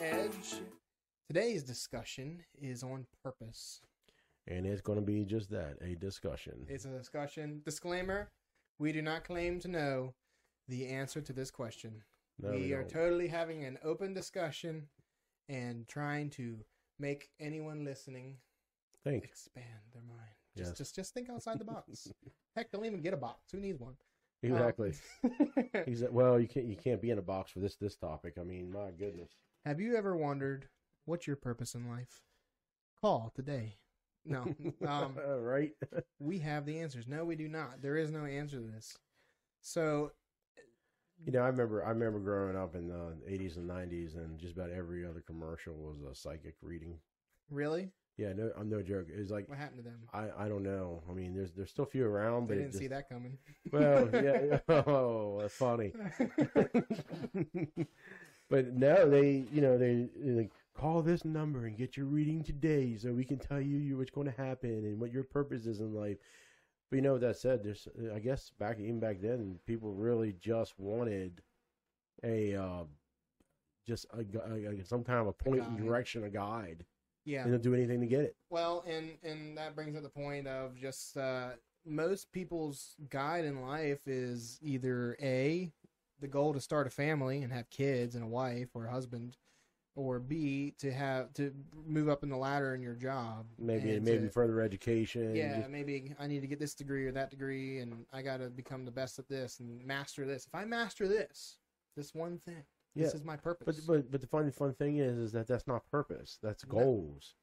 Edge. Today's discussion is on purpose. And it's going to be just that a discussion. It's a discussion. Disclaimer we do not claim to know the answer to this question. No, we are don't. totally having an open discussion and trying to make anyone listening Think. expand their mind. Just, Yes. just, just think outside the box. Heck, don't even get a box. Who needs one? Exactly. Um, well, you can't you can't be in a box for this this topic. I mean, my goodness. Have you ever wondered what's your purpose in life? Call today. No, um, right? we have the answers. No, we do not. There is no answer to this. So, You know, I remember I remember growing up in the 80s and 90s, and just about every other commercial was a psychic reading. really, Yeah, no, I'm no joke. It's like what happened to them? I, I don't know. I mean, there's there's still a few around, They didn't just, see that coming. Well, yeah. Oh, that's funny. But no, they, you know, they, like, call this number and get your reading today, so we can tell you what's going to happen and what your purpose is in life. But you know, with that said, there's, I guess back even back then, people really just wanted a, uh, just a, a, a- some kind of a point and direction, a guide, yeah. and they'll do anything to get it. Well, and and that brings up the point of just uh, most people's guide in life is either a the goal to start a family and have kids and a wife or a husband, or b to have to move up in the ladder in your job. Maybe maybe to- further education. yeah, just- maybe I need to get this degree or that degree, and I got to become the best at this and master this. If I master this, this one thing, this is my purpose. But but but the funny fun thing is is that that's not purpose. That's goals.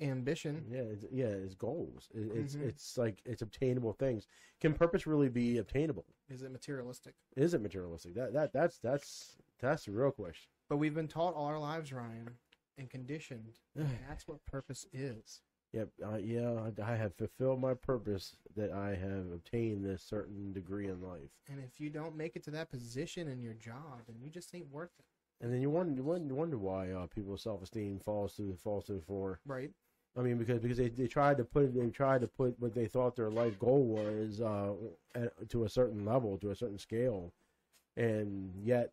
Ambition. Yeah, it's, yeah, it's goals. It, it's Mhm. it's like it's obtainable things. Can purpose really be obtainable? Is it materialistic? Is it materialistic? That that that's that's that's the real question. But we've been taught all our lives, Ryan, and conditioned. and that's what purpose is. Yep. Uh, yeah, I, I have fulfilled my purpose that I have obtained this certain degree in life. And if you don't make it to that position in your job, then you just ain't worth it, And then you wonder you wonder, why uh, people's self esteem falls to falls to the floor. right? I mean, because because they, they tried to put they tried to put what they thought their life goal was uh, at, to a certain level, to a certain scale, and yet,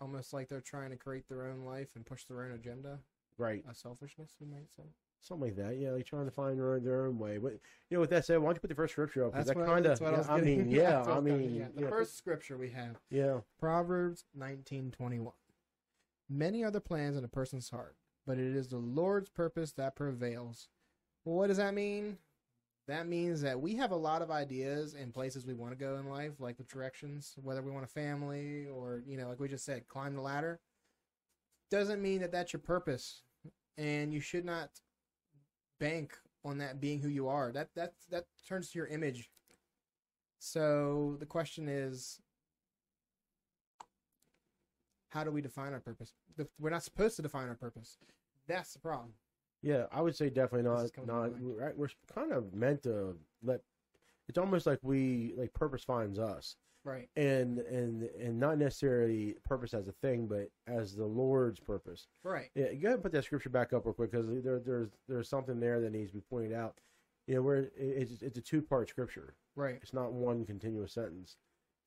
Almost like they're trying to create their own life and push their own agenda. right, A selfishness, you might say. something like that. Yeah, like trying to find their own, their own way. But you know, with that said, why don't you put the first scripture up? 'Cause That's that what, kind of, what I mean, yeah, I mean, yeah. the yeah, first scripture we have yeah, Proverbs nineteen twenty one. Many are the plans in a person's heart, but it is the Lord's purpose that prevails. Well, what does that mean? That means that we have a lot of ideas and places we want to go in life, like the directions, whether we want a family or, you know, like we just said, climb the ladder. Doesn't mean that that's your purpose, and you should not bank on that being who you are. That that that turns to your image. So the question is, how do we define our purpose? We're not supposed to define our purpose. That's the problem. yeah. I would say definitely not. is coming to Not right. We're kind of meant to let. It's almost like we like purpose finds us. Right. and and and not necessarily purpose as a thing, but as the Lord's purpose. Right. Yeah, go ahead and put that scripture back up real quick because there, there's there's something there that needs to be pointed out. You know, where it, it's it's a two part scripture. Right. It's not one continuous sentence.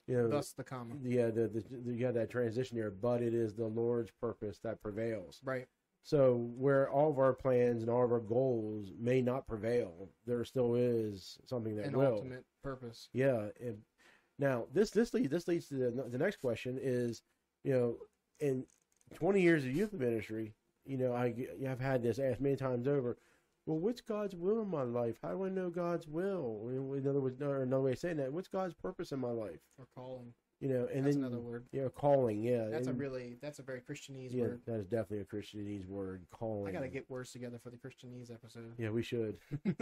You know, Thus the comma. yeah, the, the, the you have that transition there, but it is the Lord's purpose that prevails. Right. So where all of our plans and all of our goals may not prevail, there still is something that An will. ultimate purpose. Yeah. And now this this leads this leads to the, the next question is, you know, in 20 years of youth ministry, you know, I I've had this asked many times over. Well, what's God's will in my life? How do I know God's will? In other words, or another way of saying that, what's God's purpose in my life? Or calling. You know, and that's then another word. yeah, calling. Yeah, That's a really that's a very Christianese yeah, word. that is definitely a Christianese word. Calling. I gotta get words together for the Christianese episode. Yeah, we should.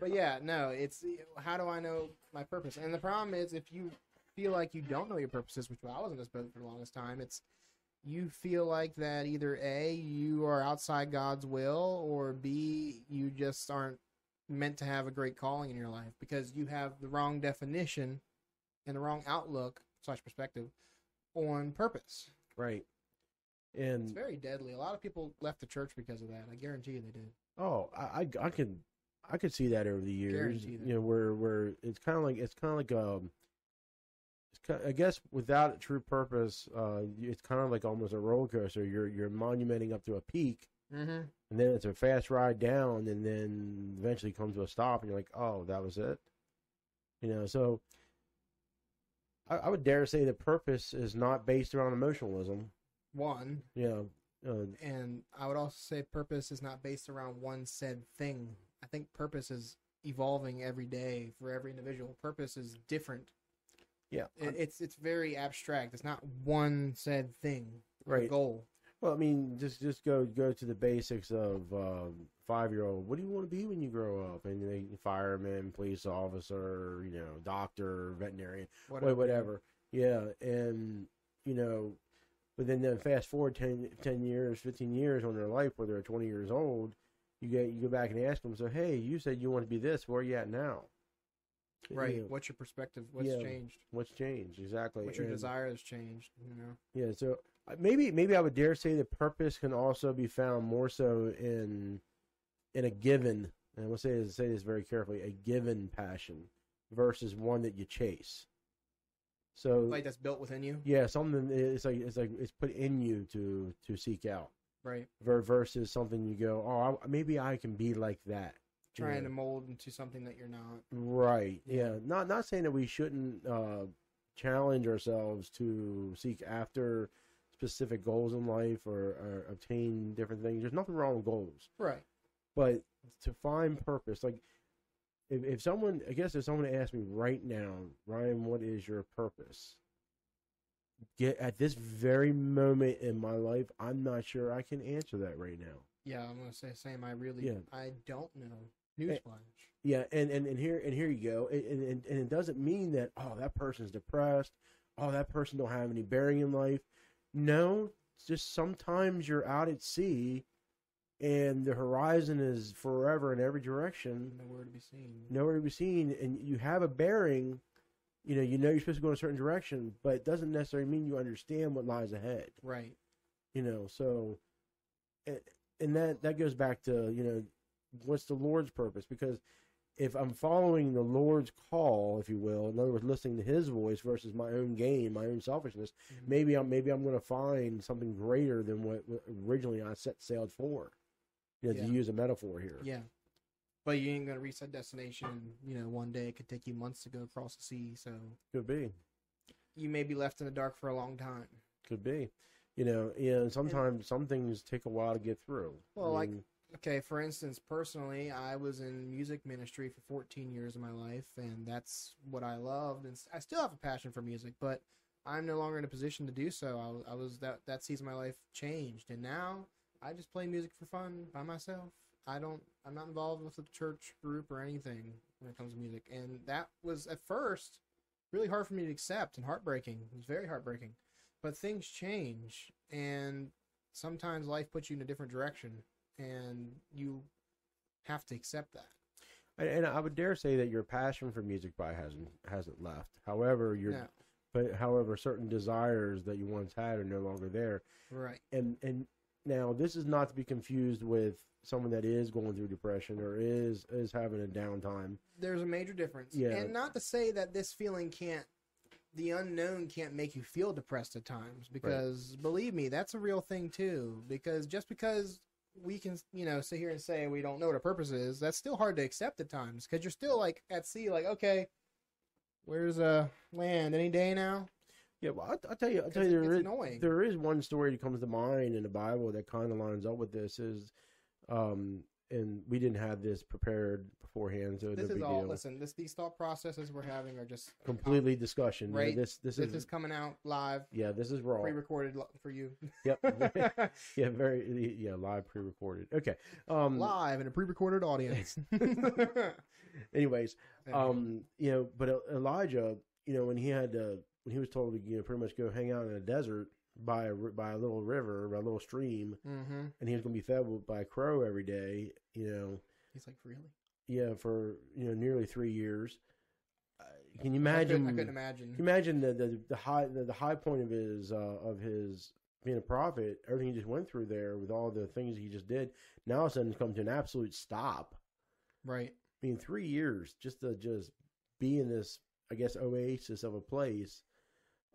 but yeah, no, it's how do I know my purpose? And the problem is if you feel like you don't know your purposes, which I was in this boat for the longest time, it's you feel like that either A, you are outside God's will, or B, you just aren't meant to have a great calling in your life because you have the wrong definition and the wrong outlook slash perspective on purpose. right. And it's very deadly. A lot of people left the church because of that. I guarantee you they did. Oh, I, I, I could, I could see that over the years. You know, where where it's kind of like it's kind of like um, it's ki- I guess without a true purpose, uh, it's kind of like almost a roller coaster. You're you're monumenting up to a peak, Mm-hmm. and then it's a fast ride down, and then eventually comes to a stop, and you're like, oh, that was it. You know, so I, I would dare say the purpose is not based around emotionalism. One, Yeah. uh, and I would also say purpose is not based around one said thing. I think purpose is evolving every day for every individual. Purpose is different. yeah, It, it's it's very abstract. It's not one said thing. Right. Goal. Well, I mean, just just go go to the basics of um, five year old. What do you want to be when you grow up? And they fireman, police officer, you know, doctor, veterinarian, whatever. whatever. Yeah, and you know, but then then fast forward 10, 10 years, fifteen years on their life, where they're twenty years old. You get you go back and ask them. So, hey, you said you want to be this. Where are you at now? Right. You know, What's your perspective? What's Yeah. changed? what's changed exactly? What's your And- desire has changed? You know. Yeah, so maybe maybe I would dare say that purpose can also be found more so in in a given, and I will say this, say this very carefully, a given passion versus one that you chase. So Like that's built within you. yeah, something it's like it's like it's put in you to to seek out Right. versus something you go, oh, I, maybe I can be like that. Trying know. to mold into something that you're not. Right. Yeah. Not not saying that we shouldn't uh, challenge ourselves to seek after specific goals in life or, or obtain different things. There's nothing wrong with goals, Right. but to find purpose, like if if someone, I guess if someone asked me right now, Ryan, what is your purpose? Get at this very moment in my life, I'm not sure I can answer that right now. Yeah, I'm gonna say same. I really, Yeah. I don't know. Newsflash. Yeah, and and, and here and here you go, and, and and it doesn't mean that oh that person's depressed, oh that person don't have any bearing in life. No, just sometimes you're out at sea, and the horizon is forever in every direction, Nowhere to be seen. nowhere to be seen, and you have a bearing. You know, you know you're supposed to go in a certain direction, but it doesn't necessarily mean you understand what lies ahead. Right. You know, so, and, and that that goes back to you know, what's the Lord's purpose? Because if I'm following the Lord's call, if you will, in other words, listening to His voice versus my own gain, my own selfishness, Mhm. maybe I'm maybe I'm going to find something greater than what, what originally I set sailed for. You know, Yeah. to use a metaphor here. Yeah. But you ain't gonna reach that destination. You know, one day it could take you months to go across the sea. So Could be, you may be left in the dark for a long time. could be. You know, you know. Sometimes some things take a while to get through. Well, I like- mean, Okay, for instance, personally, I was in music ministry for 14 years of my life, and that's what I loved, and I still have a passion for music, but I'm no longer in a position to do so. I was, I was that that season of my life changed, and now I just play music for fun by myself. I don't, I'm not involved with a church group or anything when it comes to music, and that was at first really hard for me to accept and heartbreaking. It was very heartbreaking, but things change, and sometimes life puts you in a different direction and you have to accept that. and, and I would dare say that your passion for music by hasn't hasn't left. However, your No, but however, certain desires that you once had are no longer there. right. And and now this is not to be confused with someone that is going through depression or is is having a downtime. There's a major difference. Yeah. And not to say that this feeling can't, the unknown can't make you feel depressed at times, because believe me, that's a real thing too. Because just because we can, you know, sit here and say we don't know what a purpose is, that's still hard to accept at times. Because you're still like at sea, like, okay, where's uh land any day now? Yeah, well, I'll, I'll tell you, I'll tell you, there it's is annoying. there is one story that comes to mind in the Bible that kind of lines up with this. Is um, and we didn't have this prepared beforehand, so This is all. deal. Listen, this these thought processes we're having are just Completely discussion. you know, Right. this this, This is, is coming out live, yeah, this is raw. pre-recorded for you. Yep. yeah, very yeah, live pre-recorded. Okay. Um live in a pre-recorded audience. anyways, um you know, but Elijah, you know, when he had uh, when he was told to you know pretty much go hang out in a desert by a by a little river, by a little stream, mm-hmm. and he was going to be fed by a crow every day, you know, He's like, really? yeah, for you know nearly 3 years. Uh, can you I couldn't, imagine I couldn't imagine. Can you imagine the, the, the high the, the high point of his uh, of his being a prophet, everything he just went through there with all the things he just did. Now all of a sudden it's come to an absolute stop. Right. I mean, three years just to just be in this, I guess, oasis of a place,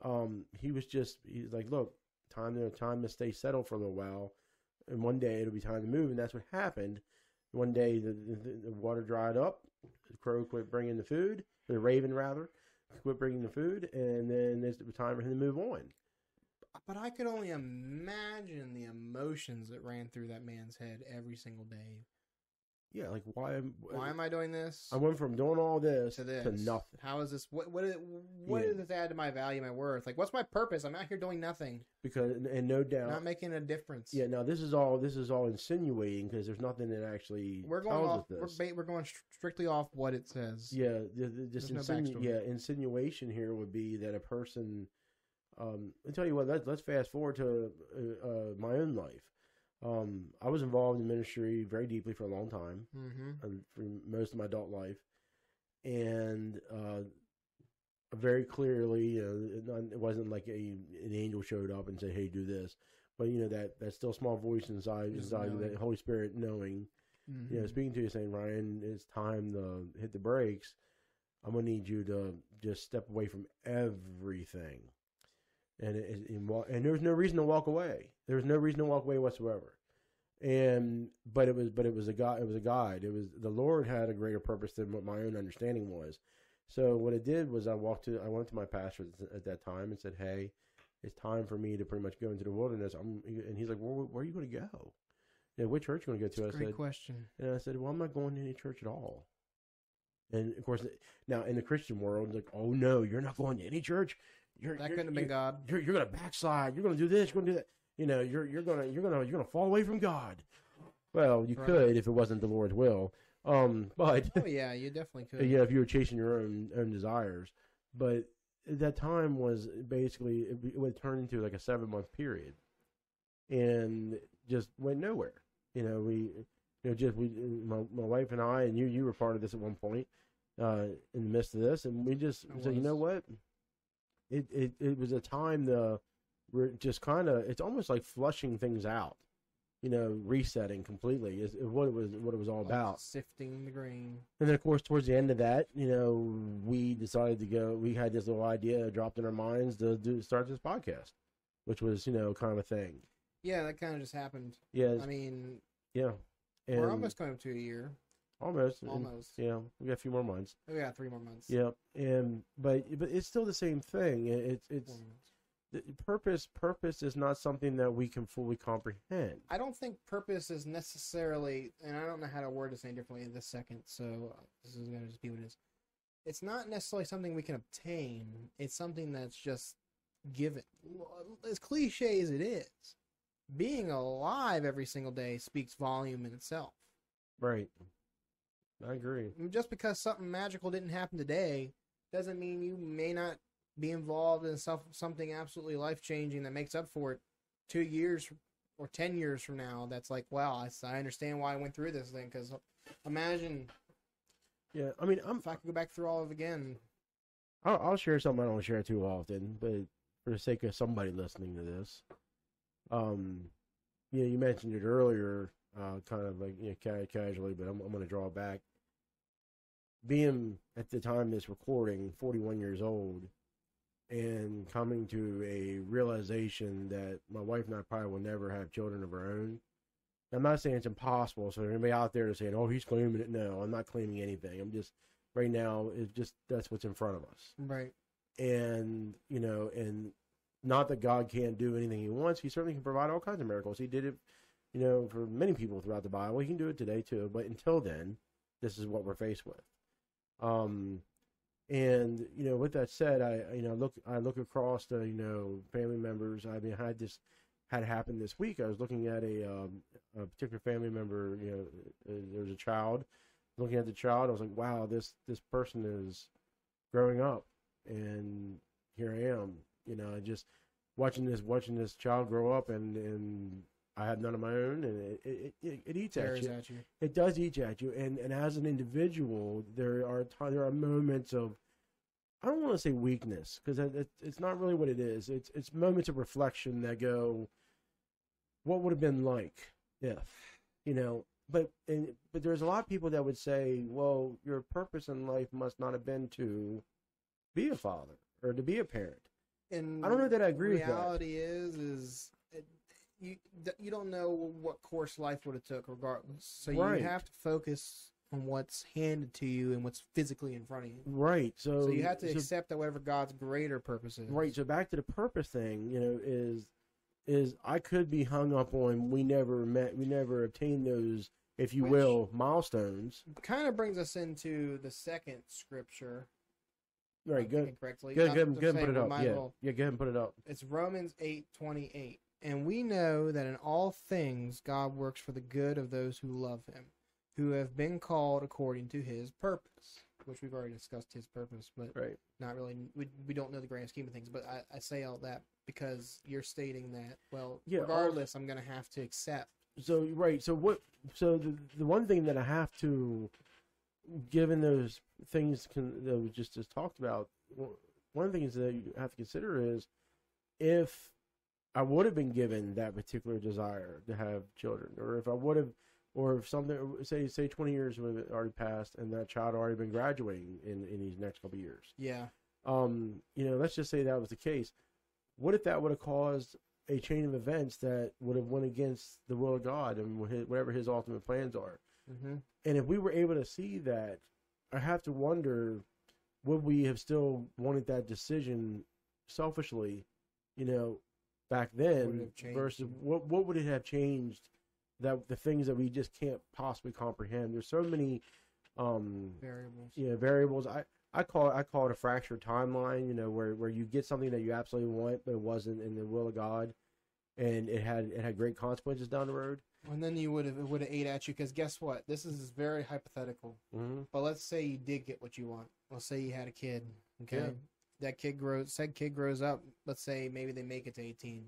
um, he was just he's like, look, time to time to stay settled for a little while, and one day it'll be time to move, and that's what happened. One day the the, the water dried up, the crow quit bringing the food, the raven rather quit bringing the food, and then it's time for him to move on. But I could only imagine the emotions that ran through that man's head every single day. Yeah, like why? am- Why am I doing this? I went from doing all this to this to, nothing How is this? What what is, what Yeah. does this add to my value, my worth? Like, what's my purpose? I'm out here doing nothing, because, and, no doubt, not making a difference. yeah. Now this is all this is all insinuating because there's nothing that actually we're going off. We're, we're going strictly off what it says. Yeah, the, the, this There's no yeah insinuation here would be that a person. Um, I tell you what, let's let's fast forward to uh, uh, my own life. Um, I was involved in ministry very deeply for a long time, Mm-hmm. uh, for most of my adult life, and uh, very clearly, uh, it it wasn't like a an angel showed up and said, "Hey, do this," but you know that that still small voice inside Just inside you, knowing. that Holy Spirit knowing Mm-hmm. you know, speaking to you, saying, Ryan, it's time to hit the brakes. I'm gonna need you to just step away from everything, and it, and, and there was no reason to walk away. There was no reason to walk away whatsoever. And but it was but it was a guide. It was a guide. It was the Lord had a greater purpose than what my own understanding was. So what it did was I walked to I went to my pastor at- at that time and said, Hey, it's time for me to pretty much go into the wilderness. I'm and he's like, Where, where are you going to go? Yeah, what church are you going to go to? I Great said, question. and I said, "Well, I'm not going to any church at all." And of course, now in the Christian world, like, "Oh no, you're not going to any church. You're That you're, couldn't have been you're, God. you're, you're going to backslide. You're going to do this. You're going to do that. You know, you're you're going to you're to you're to fall away from God." Well, you Right. could if it wasn't the Lord's will. Um, but Oh yeah, you definitely could. yeah, if you were chasing your own own desires, but that time was basically it, it would turn into like a seven month period, and just went nowhere. You know, we, you know, just we, my my wife and I, and you, you were part of this at one point, uh, in the midst of this, and we just I said, you know what, it it it was a time to, we're just kind of, it's almost like flushing things out, you know, resetting completely is, what it was what it was all Like about. sifting the grain. And then, of course, towards the end of that, you know, we decided to go. We had this little idea dropped in our minds to do start this podcast, which was, you know, kind of a thing. Yeah, that kind of just happened. Yeah, I mean, yeah. And we're almost coming up to a year. almost, and, Almost. yeah. We got a few more months. We got three more months. Yeah, and but but it's still the same thing. It- It's it's Four months. the purpose. Purpose is not something that we can fully comprehend. I don't think purpose is necessarily, and I don't know how to word this any differently in this second, so this is going to just be what it is. It's not necessarily something we can obtain, it's something that's just given. As cliche as it is, being alive every single day speaks volume in itself. Right. I agree. Just because something magical didn't happen today doesn't mean you may not be involved in self, something absolutely life changing that makes up for it two years or 10 years from now. That's like, wow, I understand why I went through this thing. Because imagine Yeah, I mean, I'm if I could go back through all of it again. I'll, I'll share something I don't share too often, but for the sake of somebody listening to this, um, you know, you mentioned it earlier, uh, kind of like you know, ca- casually, but I'm, I'm going to draw it back. Being at the time of this recording, 41 years old, and coming to a realization that my wife and I probably will never have children of our own. I'm not saying it's impossible. So anybody out there is saying, "Oh, he's claiming it," no, I'm not claiming anything. I'm just right now. It's just that's what's in front of us Right. and you know and not that god can't do anything he wants he certainly can provide all kinds of miracles he did it you know for many people throughout the bible he can do it today too but until then this is what we're faced with um and you know with that said i you know look i look across the you know family members. I mean i had this had happened this week. I was looking at a um a particular family member you know uh, there was a child. Looking at the child i was like wow this this person is growing up. And here I am, you know, just watching this watching this child grow up and and I have none of my own and it it, it, it eats at you. at you. It does eat at you and and as an individual there are ti- there are moments of I don't want to say weakness because it, it, it's not really what it is. It's it's moments of reflection that go, what would have been like if, you know. But and but there's a lot of people that would say, well, your purpose in life must not have been to be a father or to be a parent. And I don't know that I agree with that. reality is is you you don't know what course life would have took regardless. So Right. you have to focus on what's handed to you and what's physically in front of you. Right. So, So you have to so- accept that whatever God's greater purpose is. Right. So back to the purpose thing, you know, is is I could be hung up on we never met, we never obtained those, if you Which- will, milestones. Kind of brings us into the second scripture. Right. I'm Go, correctly. go, Not go, go and put it up. Yeah. Yeah. Go ahead and put it up. It's Romans eight twenty eight, and we know that in all things God works for the good of those who love Him, who have been called according to His purpose. Which we've already discussed His purpose, but Right. not really. We, we don't know the grand scheme of things. But I, I say all that because you're stating that. Well, Yeah, all- regardless, I'm going to have to accept. So right. So what? So the the one thing that I have to, given those things can, that we just just talked about, one of the things that you have to consider is if I would have been given that particular desire to have children, or if I would have, or if something, say say twenty years would have already passed and that child already been graduating in in these next couple of years. Yeah, Um, you know, let's just say that was the case. What if that would have caused a chain of events that would have went against the will of God and his- whatever His ultimate plans are? hmm And if we were able to see that, I have to wonder, would we have still wanted that decision selfishly, you know, back then versus what what would it have changed that the things that we just can't possibly comprehend? There's so many um variables. you know variables. I I call it, I call it a fractured timeline. You know, where where you get something that you absolutely want, but it wasn't in the will of God, and it had it had great consequences down the road. And then you would have it would have ate at you because guess what? This is very hypothetical. Mm-hmm. But let's say you did get what you want. Let's say you had a kid. Okay. Yeah. That kid grows said kid grows up, let's say maybe they make it to eighteen.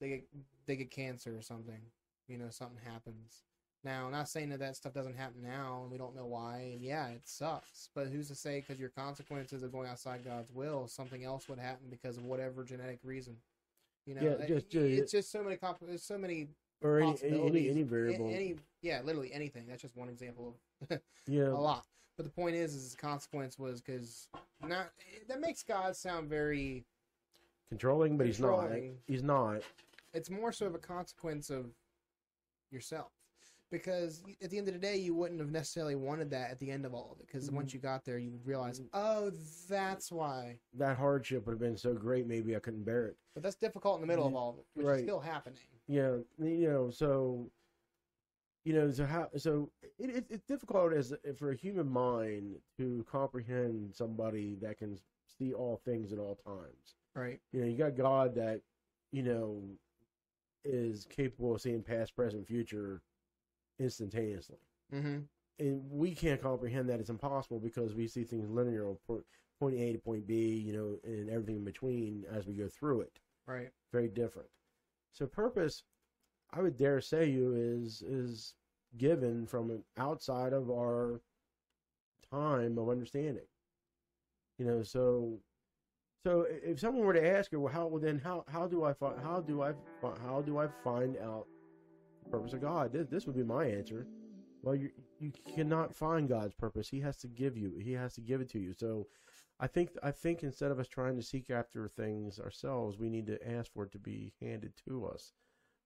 They get they get cancer or something. You know, something happens. Now, I'm not saying that that stuff doesn't happen now and we don't know why. And yeah, it sucks. But who's to say because your consequences of going outside God's will, something else would happen because of whatever genetic reason. You know, Yeah, it- just- it's just so many compl- there's so many Or any any, any variable. any yeah, literally anything. That's just one example of yeah. a lot. But the point is, is the consequence was because not that makes God sound very. controlling, but he's not. He's not. It's more so of a consequence of yourself, because at the end of the day, you wouldn't have necessarily wanted that at the end of all of it. Because Mm-hmm. once you got there, you would realize, oh, that's why. That hardship would have been so great, maybe I couldn't bear it. But that's difficult in the middle of all of it, which Right. is still happening. Yeah, you know, so you know, so how, so it, it, it's difficult as for a human mind to comprehend somebody that can see all things at all times. Right. You know, you got God that you know is capable of seeing past, present, future instantaneously. Mm-hmm. and we can't comprehend that it's impossible because we see things linear po- point A to point B, you know, and everything in between as we go through it. Right. Very different. So purpose, I would dare say you is is given from outside of our time of understanding. You know, so so if someone were to ask you, well, how well then how how do I find how do I how do I find out the purpose of God? This, this would be my answer. Well, you you cannot find God's purpose. He has to give you. He has to give it to you. So, I think I think instead of us trying to seek after things ourselves, we need to ask for it to be handed to us,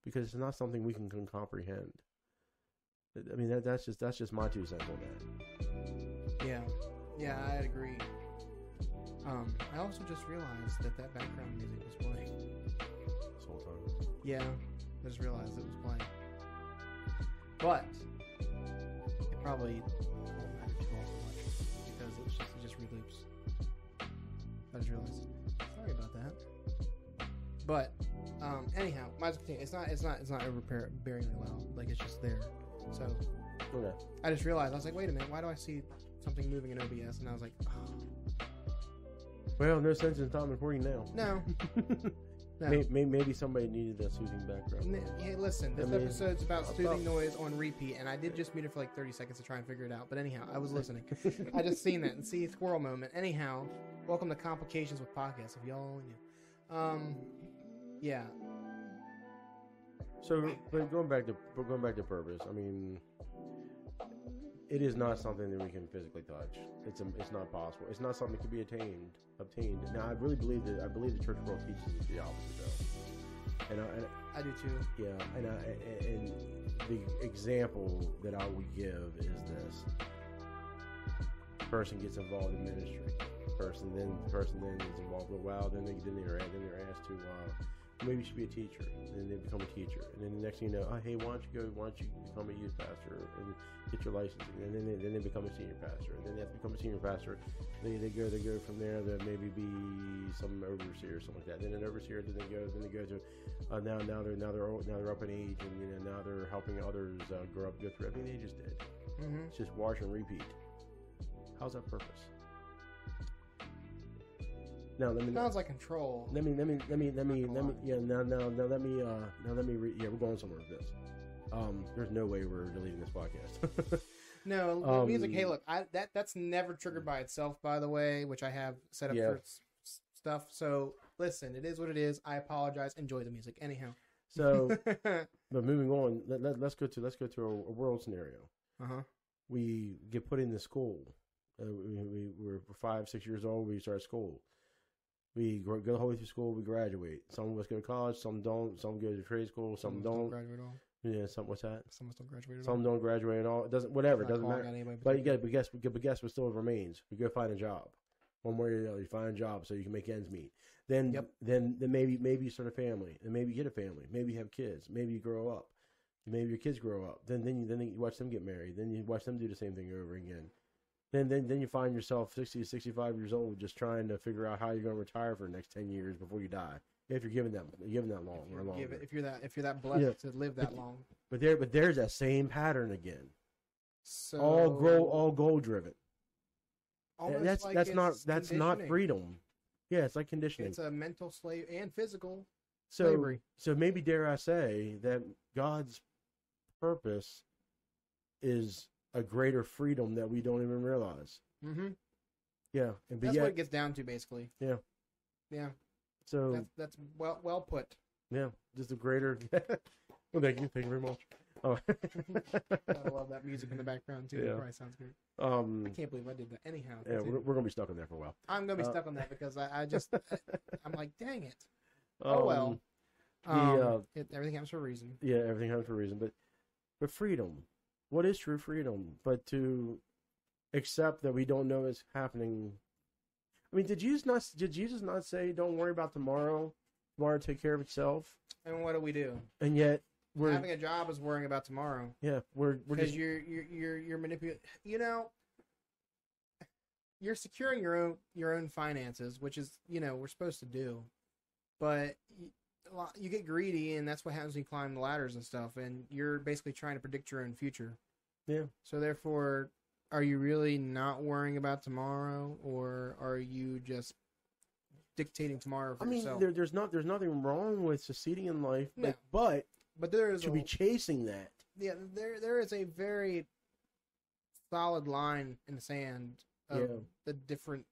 because it's not something we can, can comprehend. I mean that that's just that's just my two cents on that. Yeah. Yeah, I'd agree. Um, I also just realized that that background music was playing. This whole time. Yeah, I just realized it was playing. But it probably won't matter too much because it's just it just reloops. I just realized. Sorry about that. But um, anyhow, well continue. It's not it's not it's not overbearingly loud. Like it's just there. So Okay. I just realized I was like, wait a minute, why do I see something moving in OBS? And I was like, oh, Well, no sense in stopping recording now. no, no. May- may- Maybe somebody needed that soothing background. N- Hey, listen, this I mean, episode's about soothing thought- noise on repeat, and I did just mute it for like 30 seconds to try and figure it out. But anyhow, I was listening. I just seen that and see squirrel moment. Anyhow, welcome to Complications with Podcasts, if y'all knew. Um, yeah, So, but going back to going back to purpose, I mean, it is not something that we can physically touch. It's a, it's not possible. It's not something that can be attained obtained. Now I really believe that I believe the church world teaches the opposite though. And I, and I do too. yeah, and I, and the example that I would give is this: person gets involved in ministry, person then the person then is involved with wow, then they then they're then they're asked to uh, maybe you should be a teacher, and then they become a teacher, and then the next thing you know, oh hey, why don't you go? Why don't you become a youth pastor and get your license, and then they, then they become a senior pastor, and then they have to become a senior pastor. They, they go they go from there to maybe be some overseer or something like that. Then an overseer, then they go then they go to uh, now now they're now they're now they're up in age, and you know now they're helping others uh, grow up, go through everything they just did. Mm-hmm. It's just wash and repeat. How's that purpose? Now let me Sounds like control. let me let me let me let me let me yeah now now now let me uh now let me re- yeah we're going somewhere with this. Um, there's no way we're deleting this podcast. No, Um, music. Hey, look, I that that's never triggered by itself, by the way, which I have set up Yeah. for s- stuff. So listen, it is what it is. I apologize. Enjoy the music, anyhow. so, but moving on, let, let, let's go to let's go to a, a world scenario. uh huh. We get put into school. Uh, we, we we're five six years old. We start school. We go the whole way through school. We graduate. Some of us go to college. Some don't. Some go to trade school. Some don't. graduate at all. Yeah. Some what's that? Some don't graduate at all. Some don't graduate at all. It doesn't. Whatever. It doesn't matter. But you get, but guess, but guess what still remains? We go find a job, one way or the other. You find a job so you can make ends meet. Then, Yep. then, then maybe, maybe you start a family, and maybe you get a family. Maybe you have kids. Maybe you grow up. Maybe your kids grow up. Then, then you, then you watch them get married. Then you watch them do the same thing over again. Then, then, then you find yourself 60 to 65 years old, just trying to figure out how you're going to retire for the next 10 years before you die. If you're given that, given that long If or longer. it- if you're that if you're that blessed Yeah. to live that long. But there, but there's that same pattern again. So all grow, all goal driven. that's like that's not that's not freedom. Yeah, it's like conditioning. It's a mental slave and physical so slavery. so maybe dare I say that God's purpose is a greater freedom that we don't even realize. Mm-hmm. Yeah, and That's yet, what it gets down to, basically. Yeah. Yeah. so That's that's well well put. yeah, just a greater. well, thank you, thank you very much. Oh, I love that music in the background too. Yeah. That probably sounds great. um, I can't believe I did that. Anyhow, yeah, we're, we're gonna be stuck in there for a while. I'm gonna be uh, stuck on that because I, I just I'm like, dang it. Oh, well. Um, Um, The, uh, it, everything happens for a reason. yeah, everything happens for a reason. But but freedom, what is true freedom? But to accept that we don't know it's happening. I mean, did Jesus not? Did Jesus not say, "Don't worry about tomorrow. Tomorrow take care of itself." And what do we do? And yet we're Having a job is worrying about tomorrow yeah we're we're because just you're you're you're you're manipulating. You know, you're securing your own your own finances, which is you know we're supposed to do, but. You, you get greedy, and that's what happens when you climb the ladders and stuff. And you're basically trying to predict your own future. Yeah. So therefore, are you really not worrying about tomorrow, or are you just dictating tomorrow for I mean, yourself? there, there's not there's nothing wrong with succeeding in life, but No. but but there is to a, be chasing that. yeah, there there is a very solid line in the sand of Yeah. the different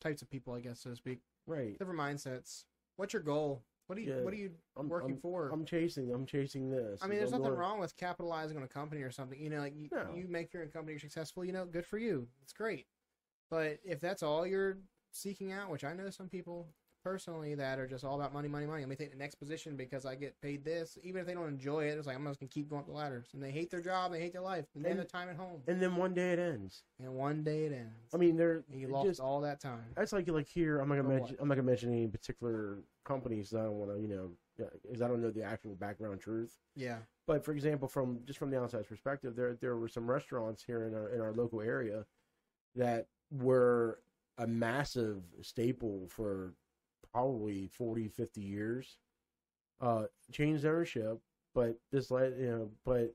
types of people, I guess, so to speak, Right. different mindsets. What's your goal? What are you Yeah. What are you I'm working I'm, for? I'm chasing. I'm chasing this. I mean, there's I'm nothing doing- wrong with capitalizing on a company or something. You know, like you, No. you make your own company successful. You know, good for you. It's great. But if that's all you're seeking out, which I know some people personally that are just all about money, money, money. Let me take the next position because I get paid this. Even if they don't enjoy it, it's like I'm just gonna keep going up the ladders. And they hate their job, they hate their life, and And- the time at home. And then one day it ends. And one day it ends. I mean, there. and you lost just- all that time. That's like like here. I'm not gonna mention. I'm not gonna mention any particular companies. 'cause I don't want to, you know, because I don't know the actual background truth. Yeah. But for example, from just from the outside perspective, there there were some restaurants here in our in our local area that were a massive staple for probably 40, 50 years. Uh, changed ownership, but this last you know, but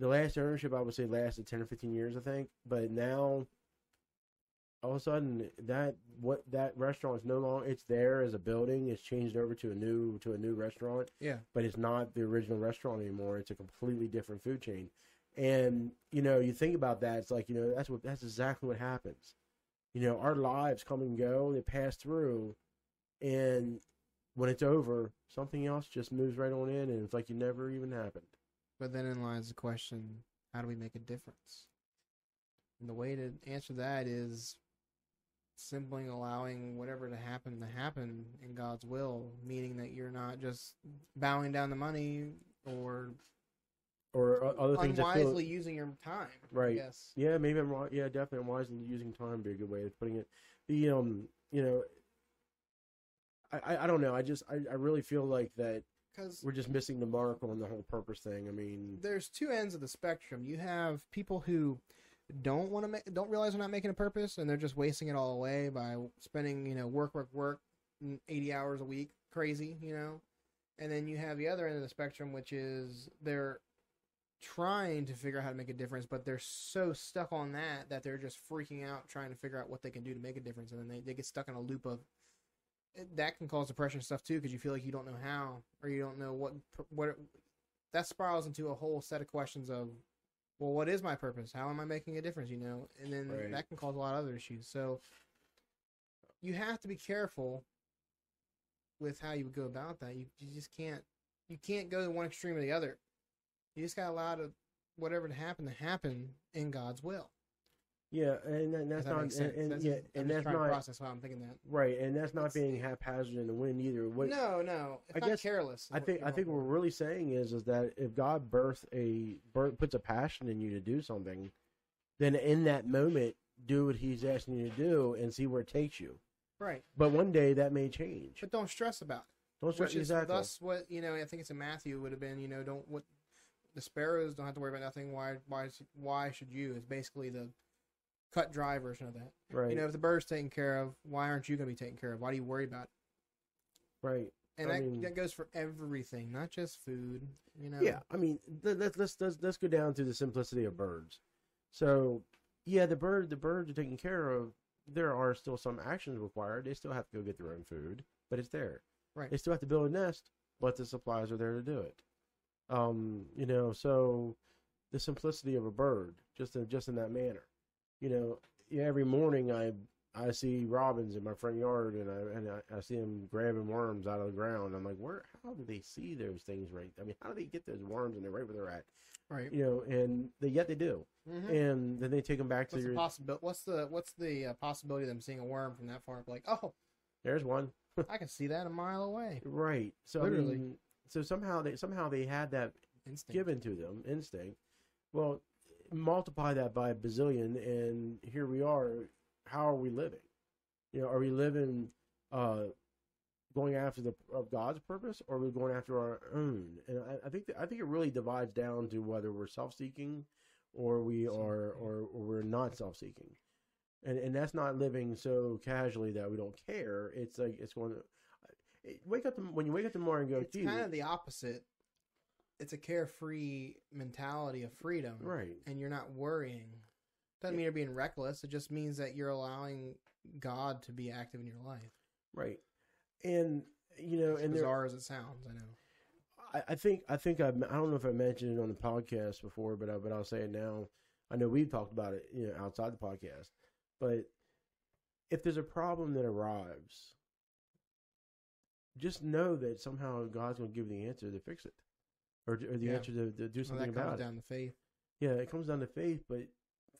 the last ownership I would say lasted ten or fifteen years, I think. But now, all of a sudden, that what that restaurant is no longer. It's there as a building. It's changed over to a new to a new restaurant Yeah. but it's not the original restaurant anymore. It's a completely different food chain. And you know, you think about that, it's like you know that's what that's exactly what happens. You know, our lives come and go, they pass through, and when it's over, something else just moves right on in, and it's like you never even happened. But then in lies the question: How do we make a difference? And the way to answer that is simply allowing whatever to happen to happen in God's will, meaning that you're not just bowing down the money or or other things that feel, unwisely using your time. Right. Yes. Yeah, maybe I'm wrong. Yeah, definitely. I'm wise in using time. Be a good way of putting it. The um, you know, I I, don't know. I just I, I really feel like that Because we're just missing the mark on the whole purpose thing. I mean, there's two ends of the spectrum. You have people who don't want to make, don't realize they're not making a purpose, and they're just wasting it all away by spending, you know, work, work, work, mm, eighty hours a week, crazy, you know. And then you have the other end of the spectrum, which is they're trying to figure out how to make a difference, but they're so stuck on that that they're just freaking out trying to figure out what they can do to make a difference, and then they, they get stuck in a loop of that can cause depression and stuff too because you feel like you don't know how or you don't know what what that spirals into a whole set of questions of well what is my purpose? How am i making a difference you know? And then Right. that can cause a lot of other issues. So you have to be careful with how you would go about that. You, you just can't you can't go to one extreme or the other. You just got to allow to whatever to happen to happen in god's will yeah, and that- that's that not and, and That's- yeah, and that's not process how i'm thinking that right, and that's not It's- being haphazard in the wind either. What no no it's I not guess- careless I think I think what we're really saying is is that if God birth a birth, puts a passion in you to do something, then in that moment do what He's asking you to do and see where it takes you. right But one day that may change. but don't stress about it Don't stress Which is exactly. thus what you know. I think it's in Matthew would have been you know don't what the sparrows don't have to worry about nothing. Why why why should you? Is basically the cut dry version of that. right. You know, if the bird's taken care of, why aren't you going to be taken care of? Why do you worry about it? right. And I that, mean- that goes for everything, not just food. You know. Yeah, I mean, let's let's let's let's go down to the simplicity of birds. So, yeah, the bird the birds are taken care of. There are still some actions required. They still have to go get their own food, but it's there. Right. They still have to build a nest, but the supplies are there to do it. Um, you know, so the simplicity of a bird, just in, just in that manner. You know, every morning I I see robins in my front yard, and I and I, I see them grabbing worms out of the ground. I'm like, where? How do they see those things? Right? I mean, how do they get those worms and they're right where they're at? Right. You know, and they yet they do, Mhm. and then they take them back to What's the your. possibility? What's the what's the uh, possibility of them seeing a worm from that far? Like, oh, There's one, I can see that a mile away. right? So I Literally. mean, so somehow they somehow they had that Instinct. given to them instinct. Well, multiply that by a bazillion, and here we are. How are we living? You know, are we living uh, going after the of God's purpose, or are we going after our own? And I, I think that, I think it really divides down to whether we're self seeking, or we are, or, or we're not self seeking. And, and that's not living so casually that we don't care. It's like it's going to wake up the, when you wake up tomorrow and go, it's kind of the opposite. It's a carefree mentality of freedom, right, and you're not worrying. Doesn't mean you're being reckless. It just means that you're allowing God to be active in your life. Right. And you know, As and there, bizarre as it sounds, I know. I, I think I think I I don't know if I mentioned it on the podcast before, but I, but I'll say it now. I know we've talked about it, you know, outside the podcast. But if there's a problem that arrives, just know that somehow God's going to give you the answer to fix it, or, or the Yeah. answer to, to do Well, something that comes about it. down to faith. Yeah, it comes down to faith, but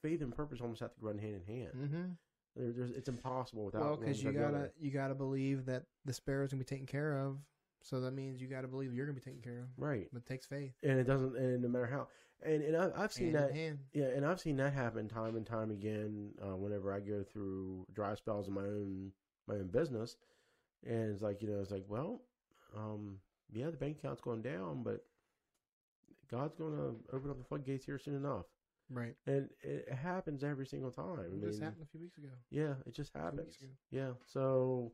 faith and purpose almost have to run hand in hand. Mm-hmm. There, there's, it's impossible without. Well, because you gotta you gotta believe that the sparrow's gonna be taken care of. So that means you gotta believe you're gonna be taken care of. right, But it takes faith. and it doesn't, and no matter how, and and I, I've seen hand that hand. Yeah, and I've seen that happen time and time again. Uh, whenever I go through dry spells in my own my own business, and it's like you know, it's like, well, um, yeah, the bank account's going down, but God's going to open up the floodgates here soon enough, Right. and it happens every single time. I It mean, just happened a few weeks ago. yeah, it just happens. Yeah, so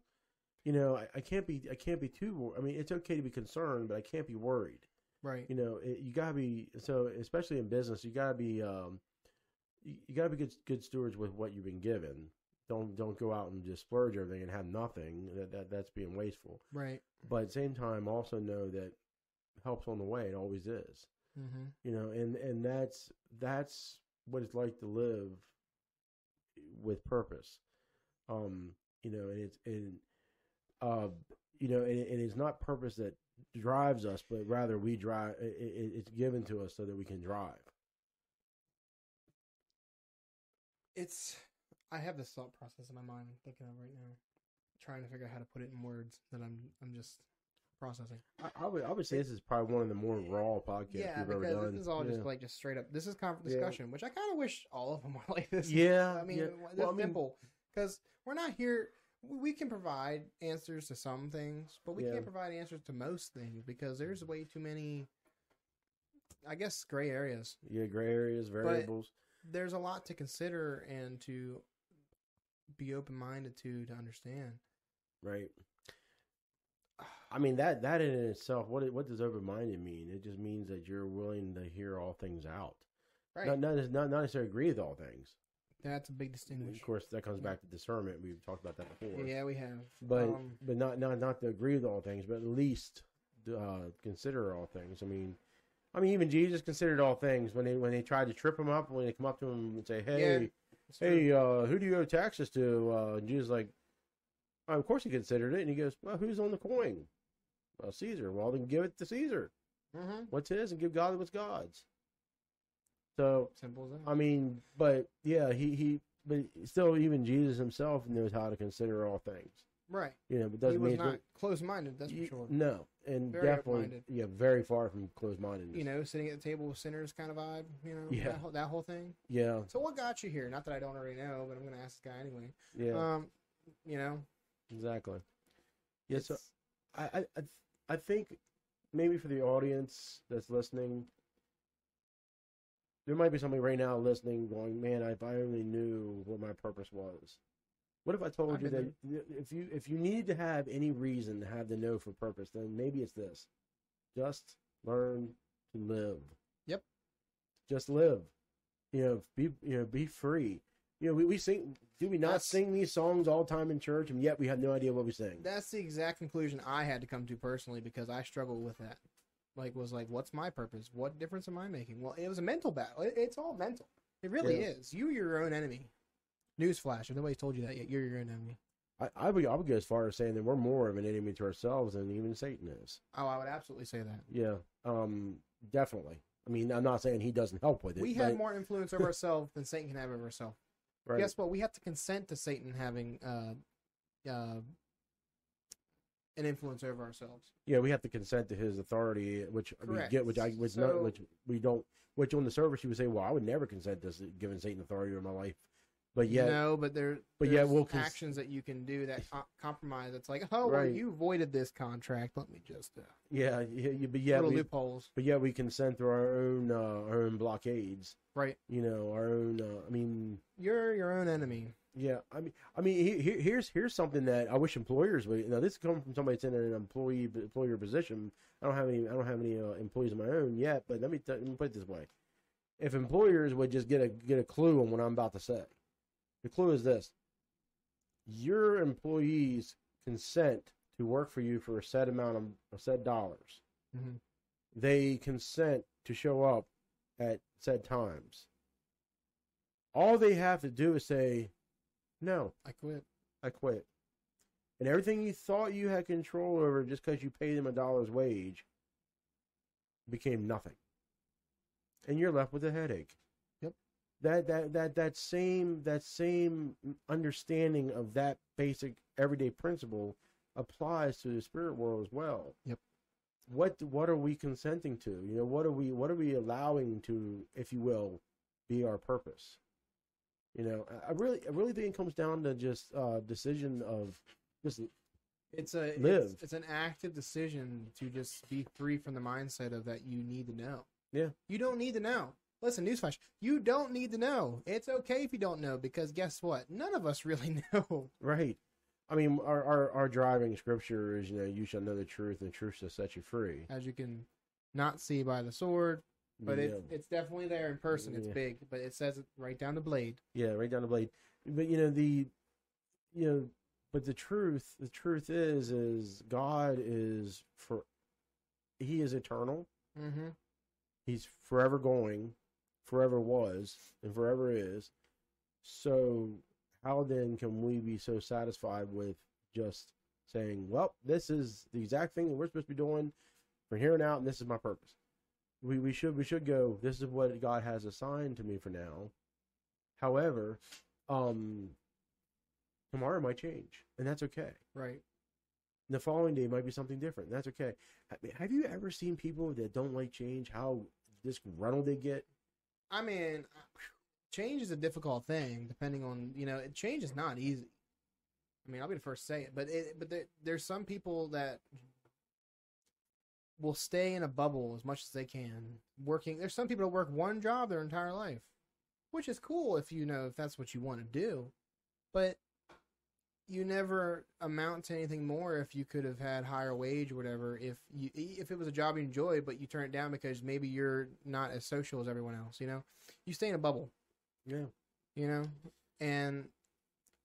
you know, I, I can't be I can't be too. I mean, it's okay to be concerned, but I can't be worried Right. you know it, you gotta be so especially in business you gotta be um you, you gotta be good good stewards with what you've been given don't don't go out and just splurge everything and have nothing that, that that's being wasteful Right. but at the same time also know that helps on the way it always is Mm-hmm. you know and and that's that's what it's like to live with purpose um you know and it's and uh you know and, and it's not purpose that drives us but rather we drive it, it, it's given to us so that we can drive it's I have this thought process in my mind thinking of right now, trying to figure out how to put it in words that I'm I'm just processing. I, I would I would say this is probably one of the more raw podcasts yeah, we've ever because done. this is all yeah. just like just straight up. This is con- Yeah. discussion, which I kind of wish all of them were like this. yeah. I mean, yeah. Well, I mean, simple because we're not here. We can provide answers to some things, but we Yeah. can't provide answers to most things because there's mm-hmm. way too many. I guess gray areas. yeah, gray areas, variables. There's a lot to consider and to be open minded to to understand. Right. I mean that that in itself, what what does open minded mean? It just means that you're willing to hear all things out. Right. Not not not, not necessarily agree with all things. That's a big distinction. Of course, that comes back to discernment. We've talked about that before. Yeah, we have. But um, but not not not to agree with all things, but at least uh, consider all things. I mean, I mean even Jesus considered all things when they when they tried to trip him up when they come up to him and say, "Hey, true. hey, uh, who do you owe taxes to?" Uh, and Jesus like, "Oh, of course he considered it, and he goes, "Well, who's on the coin? Well, Caesar. Well, then give it to Caesar. Mhm. What's his, and give God what's God's." So simple as that. I mean, but yeah, he he, but still, even Jesus himself knows how to consider all things. right. You know, but He doesn't was mean not close minded. That's for you- sure. No, and Very definitely, yeah, very far from closed mindedness. You know, sitting at the table with sinners kind of vibe. You know, Yeah. that, whole, that whole thing. yeah, So what got you here? Not that I don't already know, but I'm gonna ask this guy anyway. yeah, Um, you know, exactly. Yeah, so I, I, I, I think maybe for the audience that's listening, there might be somebody right now listening going, "Man, if I only knew what my purpose was." What if I told I've you that if you if you need to have any reason to have the know for purpose, then maybe it's this: just learn to live. Yep. Just live. You know, be you know, be free. You know, we, we sing. Do we not That's- sing these songs all the time in church, and yet we have no idea what we sing? that's the exact conclusion I had to come to personally because I struggled with that. Like, was like, what's my purpose? What difference am I making? Well, it was a mental battle. It, it's all mental. It really Yeah. is. You, your own enemy. Newsflash: If nobody's told you that yet, you're your own enemy. I, I would I would go as far as saying that we're more of an enemy to ourselves than even Satan is. Oh, I would absolutely say that. Yeah, um, definitely. I mean, I'm not saying he doesn't help with it. We but, have more influence over ourselves than Satan can have over himself. Right? Guess what? We have to consent to Satan having uh, uh, an influence over ourselves. Yeah, we have to consent to his authority, which we get, which I was So- not, which we don't. Which on the surface you would say, well, I would never consent to giving Satan authority over my life, but yet, no, but there, but there's yet we'll cons- actions that you can do that co- compromise. It's like, oh, well, Right. you voided this contract. Let me just uh, yeah, yeah, yeah, but yeah, little we, loopholes, but yet we consent through our own uh, our own blockades. right? You know, our own. Uh, I mean, You're your own enemy. Yeah, I mean, I mean, he- he- here's here's something that I wish employers would. Now, this comes from somebody that's in an employee employer position. I don't have any. I don't have any uh, employees of my own yet. But let me t- let me put it this way: if employers would just get a get a clue on what I'm about to say, the clue is this: your employees consent to work for you for a set amount of a set dollars. Mhm. They consent to show up at set times. All they have to do is say, "No, I quit. I quit. And everything you thought you had control over just because you paid them a dollar's wage became nothing. And you're left with a headache. Yep. That that that that same that same understanding of that basic everyday principle applies to the spirit world as well. Yep. What what are we consenting to? You know, what are we what are we allowing to, if you will, be our purpose? You know, I- I really I really think it comes down to just uh decision of just It's a Live. It's, it's an active decision to just be free from the mindset of that you need to know. Yeah. You don't need to know. Listen, newsflash. You don't need to know. It's okay if you don't know because guess what? None of us really know. right. I mean, our, our our driving scripture is you know you shall know the truth and the truth shall set you free. As you can not see by the sword, but yeah. it's it's definitely there in person. It's Yeah. big, but it says it right down the blade. Yeah, right down the blade. But you know the, you know, but the truth, the truth is, is God is for, He is eternal. Mm-hmm. He's forever going, forever was, and forever is. So how then can we be so satisfied with just saying, "Well, this is the exact thing that we're supposed to be doing from here on out, and this is my purpose"? We we should we should go. This is what God has assigned to me for now. However, um, tomorrow might change, and that's okay. Right. The following day might be something different. and That's okay. Have you ever seen people that don't like change? How disgruntled they get? I mean, change is a difficult thing, depending on you know, change is not easy. I mean, I'll be the first to say it, but it, but there, there's some people that will stay in a bubble as much as they can, working. There's some people that work one job their entire life, which is cool if you know if that's what you want to do, but you never amount to anything more if you could have had higher wage or whatever. If you if it was a job you enjoyed, but you turn it down because maybe you're not as social as everyone else, you know, you stay in a bubble Yeah, you know and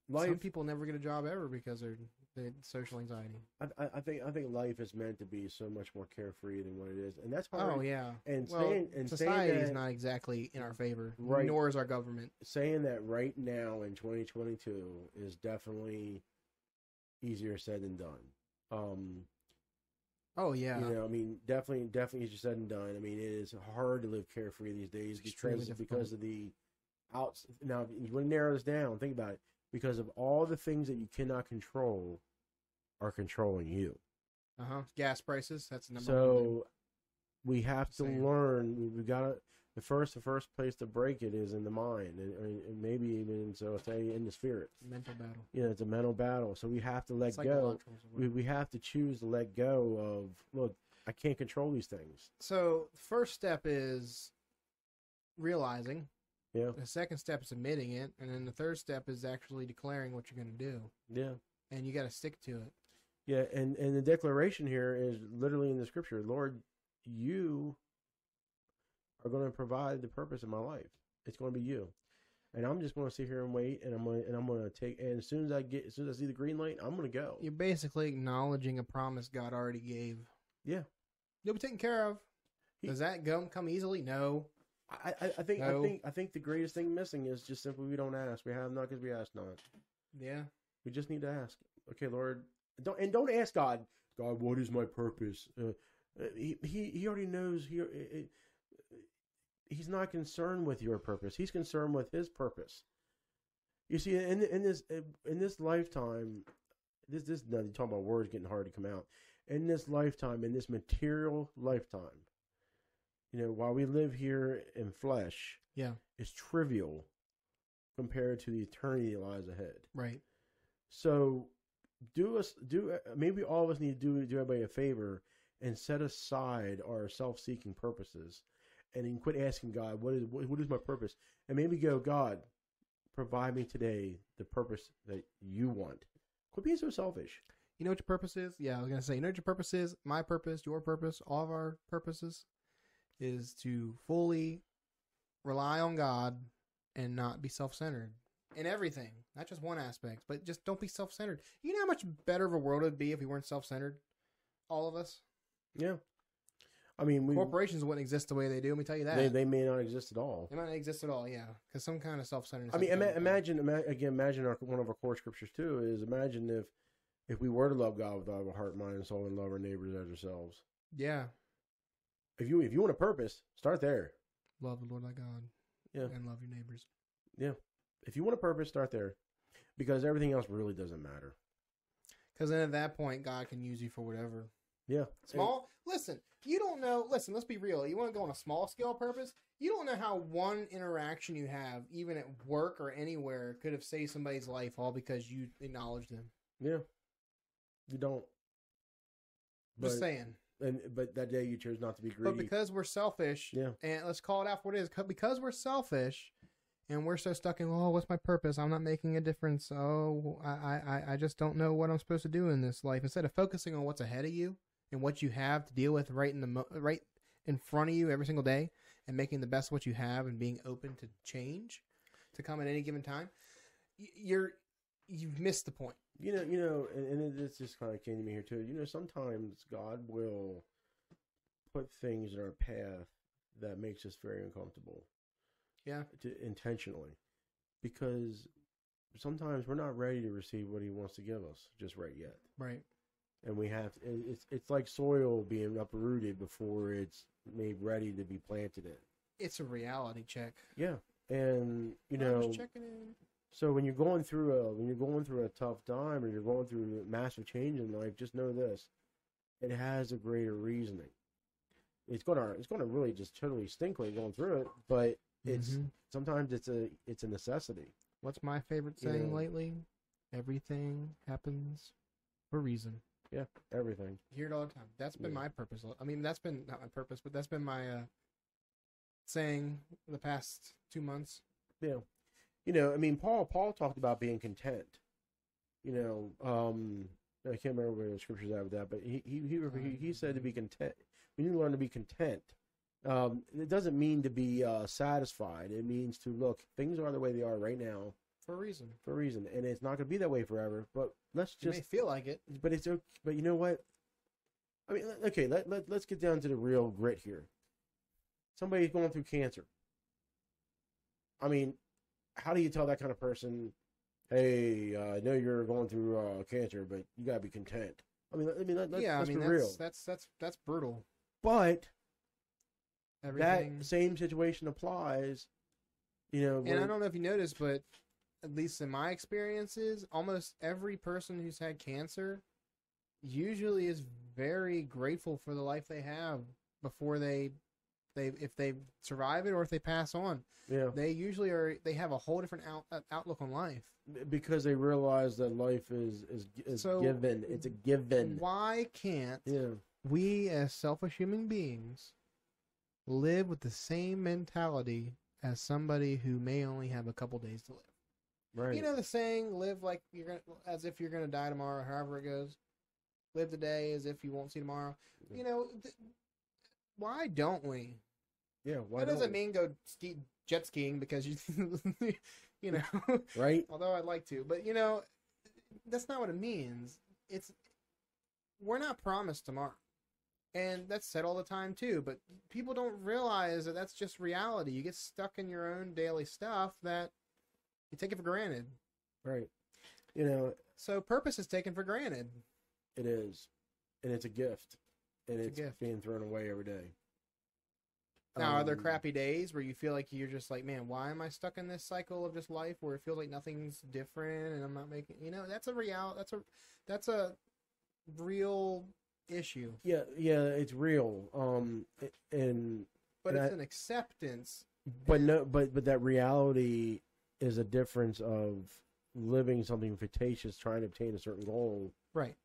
life. some people never get a job ever because they're they social anxiety I, I- think I think life is meant to be so much more carefree than what it is, and that's hard. oh yeah And well saying and society saying is not exactly in our favor Right. nor is our government saying that right now in 2022 is definitely easier said than done. Um, oh yeah You know, I mean, definitely, definitely easier said than done. I mean, it is hard to live carefree these days because because of the outs. Now, you want to narrow this down. Think about it. Because of all the things that you cannot control, are controlling you. uh-huh gas prices that's the number one So we have to Same. learn. We, we gotta. The first, the first place to break it is in the mind, and, and maybe even so, say in the spirit. mental battle You know, it's a mental battle. So we have to let go. Psychological is the We we have to choose to let go of. Look, I can't control these things. so first step is realizing Yeah, the second step is admitting it and then the third step is actually declaring what you're going to do yeah. and you got to stick to it Yeah, and and the declaration here is literally in the scripture. Lord, you are going to provide the purpose of my life. It's going to be you, and I'm just going to sit here and wait, and I'm going to, and I'm going to take. And as soon as I get, as soon as I see the green light, I'm going to go. you're basically acknowledging a promise god already gave Yeah. you'll be taken care of He- does that go come easily no I, I, I think I think I think the greatest thing missing is just simply we don't ask. We have not because we ask not. yeah We just need to ask. Okay, Lord, don't and don't ask God. God, what is my purpose? Uh, uh, he, he he already knows. He uh, uh, he's not concerned with your purpose. He's concerned with His purpose. You see, in in this in this lifetime, this this now you're talking about words getting hard to come out. In this lifetime, in this material lifetime, you know, while we live here in flesh, Yeah. it's trivial compared to the eternity that lies ahead. Right. So, do us do maybe all of us need to do do everybody a favor and set aside our self-seeking purposes, and then quit asking God, "What is what, what is my purpose?" And maybe go, God, provide me today the purpose that you want. Quit being so selfish. You know what your purpose is? Yeah, I was gonna say. You know what your purpose is? My purpose, your purpose, all of our purposes, is to fully rely on God and not be self-centered in everything, not just one aspect, but just don't be self-centered. You know how much better of a world it would be if we weren't self-centered, all of us. Yeah, I mean, we Corporations wouldn't exist the way they do. Let me tell you that they, they may not exist at all. They might not exist at all. Yeah, because some kind of self-centeredness. I mean, ima- imagine, ima- again, imagine our, one of our core scriptures too is imagine if if we were to love God with all our heart, mind, and soul, and love our neighbors as ourselves. Yeah, If you if you want a purpose, start there. love the Lord thy God. Yeah. and love your neighbors. Yeah. If you want a purpose, start there, because everything else really doesn't matter. Because then at that point, God can use you for whatever. Yeah, Small. Listen, you don't know. Listen, let's be real. You want to go on a small scale purpose. You don't know how one interaction you have, even at work or anywhere, could have saved somebody's life all because you acknowledged them. yeah. You don't. But Just saying. And but that day you chose not to be greedy. But because we're selfish, yeah, and let's call it out for what it is. because we're selfish, and we're so stuck in, oh, what's my purpose? I'm not making a difference. Oh, I, I, I- just don't know what I'm supposed to do in this life. Instead of focusing on what's ahead of you and what you have to deal with right in the mo- right in front of you every single day, and making the best of what you have and being open to change to come at any given time, you're you've missed the point. You know, you know, and, and it, this just kind of came to me here too. You know, sometimes God will put things in our path that makes us very uncomfortable. Yeah. to, intentionally, because sometimes we're not ready to receive what He wants to give us just right yet. Right. and we have it- it's it's like soil being uprooted before it's made ready to be planted in. It's a reality check. Yeah, and you know, was checking in. So when you're going through a when you're going through a tough time or you're going through a massive change in life, just know this: it has a greater reasoning. It's gonna it's gonna really just totally stink when you're going through it, but it's Mhm. sometimes it's a it's a necessity. What's my favorite saying know- lately? Everything happens for a reason. Yeah, everything. You hear it all the time. That's been Yeah. my purpose. I mean, that's been not my purpose, but that's been my uh, saying the past two months. Yeah. You know, I mean, Paul Paul talked about being content. You know, um, I can't remember where the scriptures at with that, but he he he, he, said to be content. We need to learn to be content. Um, it doesn't mean to be uh, satisfied. It means to look. Things are the way they are right now For a reason. for a reason, and it's not going to be that way forever. But let's just. may feel like it. But it's okay. But you know what? I mean, okay. Let let let's get down to the real grit here. Somebody's going through cancer. I mean, how do you tell that kind of person, "Hey, uh, I know you're going through uh, cancer, but you gotta be content." I mean, I mean, let, let's, yeah, I let's mean be that's, real. that's that's that's brutal. But Everything. that same situation applies. You know, and I don't know if you noticed, but at least in my experiences, almost every person who's had cancer usually is very grateful for the life they have before they they if they survive it or if they pass on. yeah, They usually are they have a whole different out, uh, outlook on life. because they realize that life is is, is So, given. It's a given. Why can't Yeah, we as selfish human beings live with the same mentality as somebody who may only have a couple days to live? right. You know the saying, "Live like you're gonna, as if you're gonna die tomorrow." However it goes, live today as if you won't see tomorrow. You know, th- why don't we? yeah. Why that don't doesn't we? mean go ski jet skiing because you, you know. right? although I'd like to, but you know, that's not what it means. It's we're not promised tomorrow, and that's said all the time too. But people don't realize that that's just reality. You get stuck in your own daily stuff that you take it for granted. Right. You know, So purpose is taken for granted. it is. And it's a gift. And It's it's, being thrown away every day. Now, are there Um, crappy days where you feel like you're just like, man, why am I stuck in this cycle of just life where it feels like nothing's different and I'm not making, you know, that's a real, that's a, that's a real issue. Yeah, yeah, it's real. Um and But And it's I- an acceptance. but no but but that reality is a difference of living something fictitious trying to obtain a certain goal Right.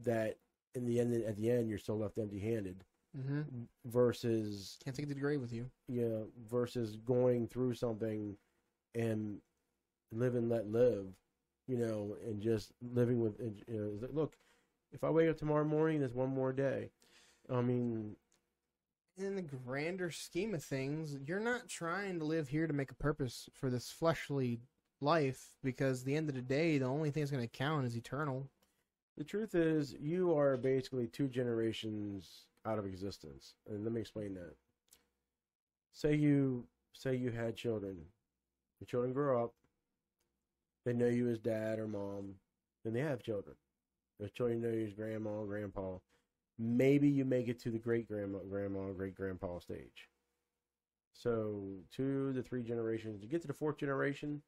that in the end at the end you're still left empty handed Mm-hmm. versus Can't take the degree with you. yeah versus going through something and live and let live you know and just living with you know look if i wake up tomorrow morning there's one more day i mean In the grander scheme of things, you're not trying to live here to make a purpose for this fleshly life because the end of the day, the only thing that's going to count is eternal. The truth is you are basically two generations out of existence and let me explain that. Say you say you had children. The children grow up. They know you as dad or mom then they have children. Those children know you as grandma grandpa. Maybe you make it to the great grandma grandma great grandpa stage. So two to three generations to get to the fourth generation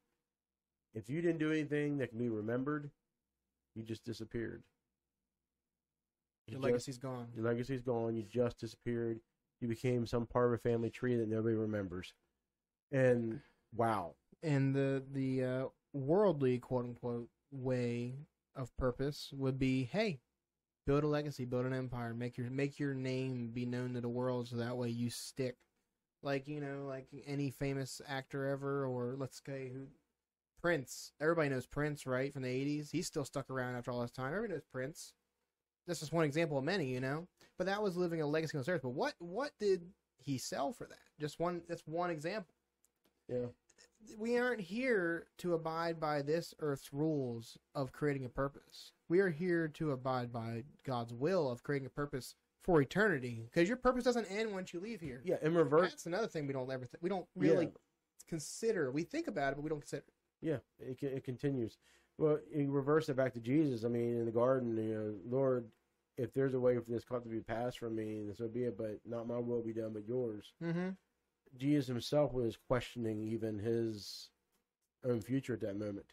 if you didn't do anything that can be remembered you just disappeared You Your just- legacy's gone. your legacy's gone. You just disappeared. You became some part of a family tree that nobody remembers. And wow, And the the uh, worldly quote unquote way of purpose would be, hey, build a legacy, build an empire, make your make your name be known to the world, so that way you stick. Like you know, like any famous actor ever, or let's say who, Prince. Everybody knows Prince, right, from the '80s. He's still stuck around after all this time. Everybody knows Prince. That's just one example of many, you know. But that was living a legacy on earth. But what what did he sell for that? Just one. That's one example yeah, we aren't here to abide by this earth's rules of creating a purpose. We are here to abide by God's will of creating a purpose for eternity. Because your purpose doesn't end once you leave here. yeah. In reverse, That's another thing we don't ever th- we don't really Yeah. consider. We think about it, but we don't consider. Yeah, it it continues. Well, you reverse it back to Jesus. I mean, in the garden, you know, Lord, if there's a way for this cup to be passed from me, then so be it. But not my will be done, but yours. Mm-hmm. Jesus himself was questioning even his own future at that moment,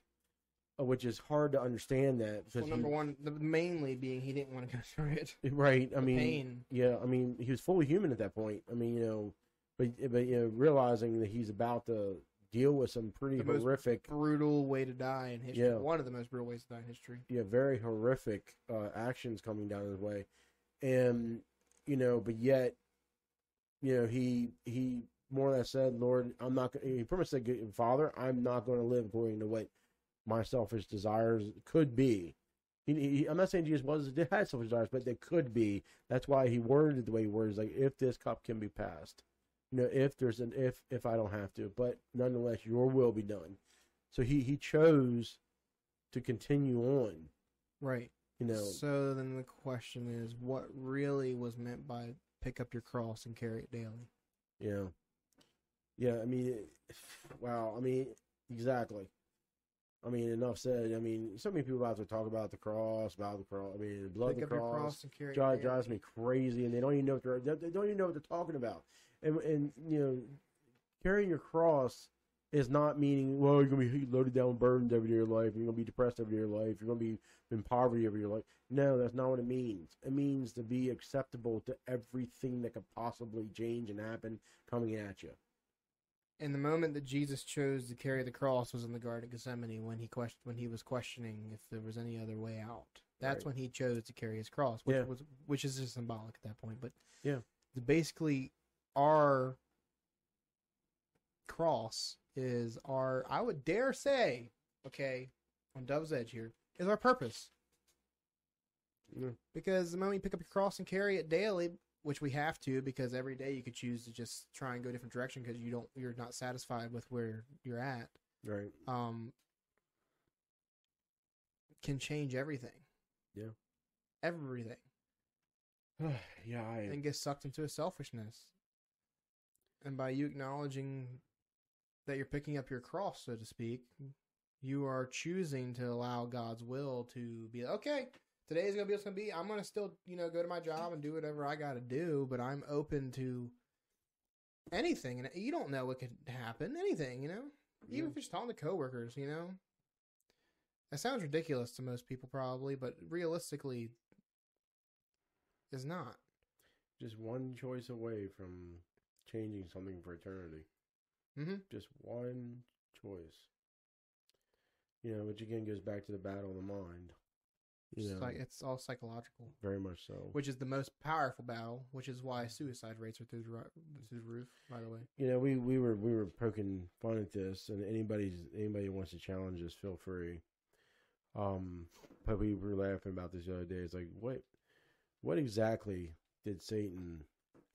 uh, which is hard to understand that Well, number he- one, the, mainly being he didn't want to go through it. right. I The mean, pain. yeah, I mean, he was fully human at that point. I mean, you know, but but you know, realizing that he's about to deal with some pretty The horrific, brutal way to die in history. Yeah. One of the most brutal ways to die in history. yeah, very horrific uh, actions coming down his way, and you know, but yet, you know, he he more or less said, "Lord, I'm not." gonna He pretty much said, "Father, I'm not going to live according to what my selfish desires could be." He, he, I'm not saying Jesus was had selfish desires, but they could be. That's why he worded the way he worded. Like, if this cup can be passed, you know, if there's an if if I don't have to, but nonetheless, Your will be done. So he he chose to continue on. Right. You know, So then the question is, what really was meant by pick up your cross and carry it daily? Yeah. Yeah, I mean, wow. I mean, exactly. I mean, enough said. I mean, so many people out there talk about the cross, about the cross. I mean, the blood of the up your cross. cross and carry drives, it daily. drives me crazy, and they don't even know what they're they they don't even know what they're talking about. And and you know, carrying your cross is not meaning well you're gonna be loaded down with burdens every day of your life. You're gonna be depressed every day of your life. You're gonna be in poverty every day of your life. No, that's not what it means. It means to be acceptable to everything that could possibly change and happen coming at you. And the moment that Jesus chose to carry the cross was in the Garden of Gethsemane when he questioned when he was questioning if there was any other way out. That's Right. when he chose to carry his cross, which Yeah. was which is just symbolic at that point. But Yeah. basically our cross is our I would dare say, okay, on Dove's Edge here, is our purpose. Yeah. Because the moment you pick up your cross and carry it daily, which we have to, because every day you could choose to just try and go a different direction because you don't, you're not satisfied with where you're at. Right. Um, can change everything. Yeah. Everything, yeah, I and get sucked into a selfishness. And by you acknowledging that you're picking up your cross, so to speak, you are choosing to allow God's will to be okay. Today's gonna be what's gonna be. I'm gonna still, you know, go to my job and do whatever I got to do, but I'm open to anything. And you don't know what could happen. Anything, you know, even if you're just talking to coworkers, you know. That sounds ridiculous to most people, probably, but realistically, is not. just one choice away from changing something for eternity. Mm-hmm. Just one choice. You know, which again goes back to the battle of the mind. You know, like it's all psychological, very much so. which is the most powerful battle, which is why suicide rates are through the, through the roof. By the way, you know, we, we were we were poking fun at this, and anybody's anybody who wants to challenge us, feel free. Um, but we were laughing about this the other day. It's like, what what exactly did Satan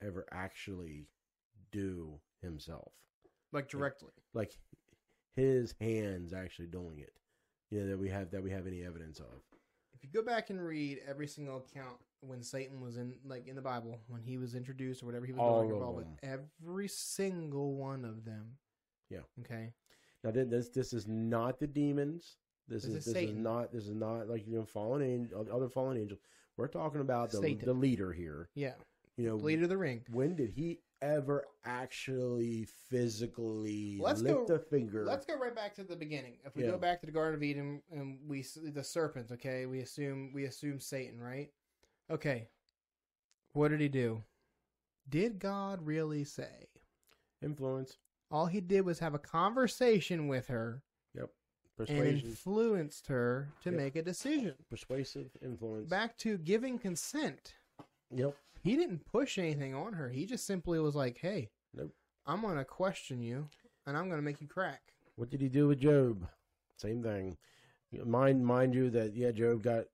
ever actually do himself? like directly. Like his hands actually doing it. You know that we have that we have any evidence of. If you go back and read every single account when Satan was in, like in the Bible, when he was introduced or whatever he was All going of involved with, every single one of them. Yeah. Okay. Now this this is not the demons. This, This is, is this is not this is not like you know fallen angel other fallen angels. We're talking about the Satan. the leader here. Yeah. You know, Leader of the ring. when did he ever actually physically Let's lift go- a finger? Let's go right back to the beginning. If we Yeah. go back to the Garden of Eden and we the serpent, okay, we assume we assume Satan, right? Okay. What did he do? Did God really say? Influence, All he did was have a conversation with her yep, and persuasion, influenced her to Yep. make a decision. persuasive influence. Back to giving consent. Yep. He didn't push anything on her. He just simply was like, "Hey, Nope. I'm going to question you and I'm going to make you crack." What did he do with Job? Same thing. Mind mind you that yeah, Job got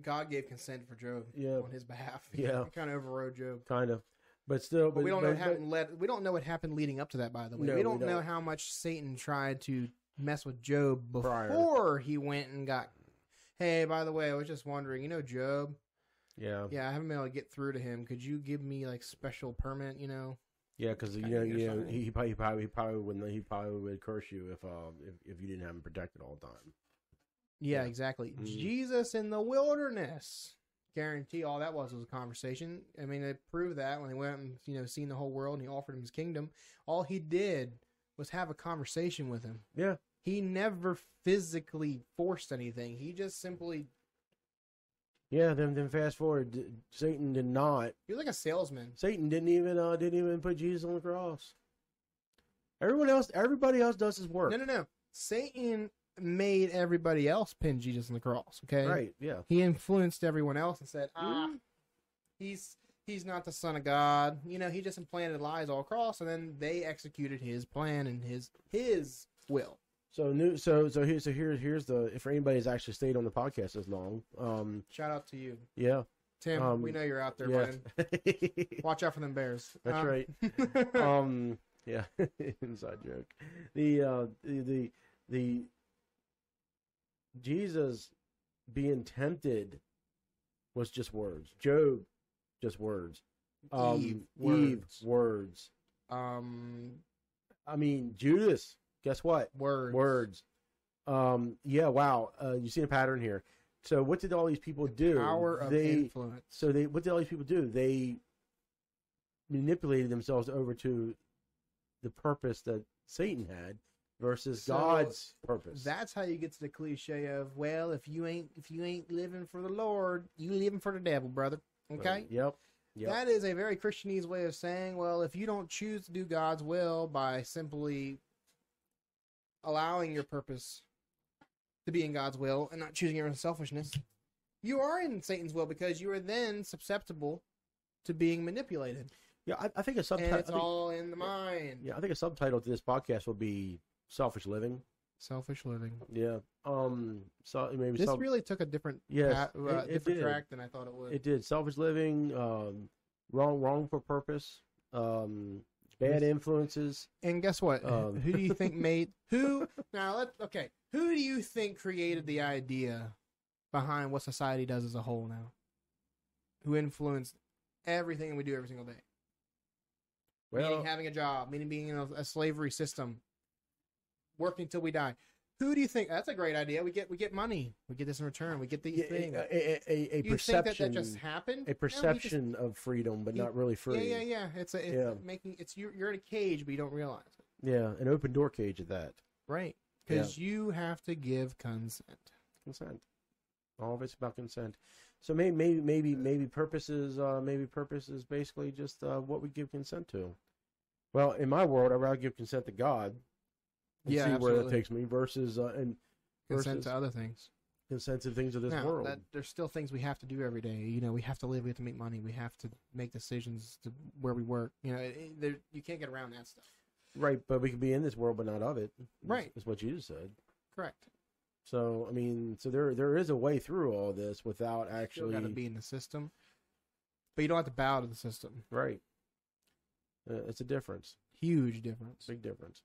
God gave consent for Job Yeah. on his behalf. Yeah. he kind of overrode Job. kind of, but still. But, we don't know but- what happened. Led, we don't know what happened leading up to that. By the way, No, we we don't know don't. how much Satan tried to mess with Job Prior. before he went and got. Hey, by the way, I was just wondering. You know, Job. Yeah, Yeah, I haven't been able to get through to him. Could you give me like special permit? You know. Yeah, because you know, you know, he, he probably, he probably, he probably wouldn't, he probably would curse you if, uh, if, if you didn't have him protected all the time. Yeah, Yeah. exactly. Mm. Jesus in the wilderness. Guarantee all that was was a conversation. I mean, they proved that when they went and you know seen the whole world and he offered him his kingdom. All he did was have a conversation with him. Yeah, he never physically forced anything. He just simply Yeah. Then then fast forward, Satan did not. he was like a salesman. Satan didn't even uh didn't even put Jesus on the cross. Everyone else, everybody else does his work. No, no, no. Satan made everybody else pin Jesus on the cross. Okay, Right? Yeah. He influenced everyone else and said, "Ah, Mhm. he's he's not the son of God." You know, he just implanted lies all across, and then they executed his plan and his his will. So new. So so here so here here's the if anybody's actually stayed on the podcast as long. Um. Shout out to you, Yeah. Tim. Um, we know you're out there, Yeah. buddy. Watch out for them bears. That's Um, right. um yeah inside joke the uh the the, the jesus being tempted was just words job just words um Eve, eve words. words um, i mean judas guess what words. words um yeah wow uh you see a pattern here so what did all these people do Power of they influence. so they what did all these people do? They manipulated themselves over to the purpose that Satan had versus So, God's purpose. That's how you get to the cliche of, well, if you ain't if you ain't living for the Lord, you living for the devil, brother. Okay. Right. Yep. Yep. That is a very Christianese way of saying, well, if you don't choose to do God's will by simply allowing your purpose to be in God's will and not choosing your own selfishness, you are in Satan's will because you are then susceptible to being manipulated. yeah, I, I think a subtitle. it's all in the mind. yeah, I think a subtitle to this podcast will be "Selfish Living." Selfish living. Yeah. Um. So maybe This self- really took a different Yes, path, uh, different did. track than I thought it would. it did selfish living. Um. Wrong. Wrong for purpose. Um. Bad influences. And guess what? Um, who do you think made who? Now let okay. Who do you think created the idea behind what society does as a whole now? Who influenced everything we do every single day? Well, meaning having a job, meaning being in a, a slavery system, working till we die. Who do you think? That's a great idea. We get we get money. We get this in return. We get the yeah, things. a, a, a, you perception. think that that just happened? a No, just- perception of freedom, but you- not really free. Yeah, yeah, yeah. It's a it's Yeah. making it's you're, you're in a cage, but you don't realize it. Yeah, an open door cage at that. Right. Because you have to give consent. Consent. All of it's about consent. So maybe, maybe, maybe, maybe purpose is, uh, maybe purpose is basically just uh, what we give consent to. Well, in my world, I'd rather give consent to God and Yeah, see where that absolutely. takes me versus uh, and Consent versus to other things. consent to things of this now, world. that there's still things we have to do every day. You know, we have to live. We have to make money. We have to make decisions to where we work. You know, it, it- there, you can't get around that stuff. Right, but we can be in this world, but not of it. Right. is what Jesus said. Correct. So I mean, so there there is a way through all this without actually got to be in the system, but you don't have to bow to the system. right. Uh, it's a difference. Huge difference. big difference.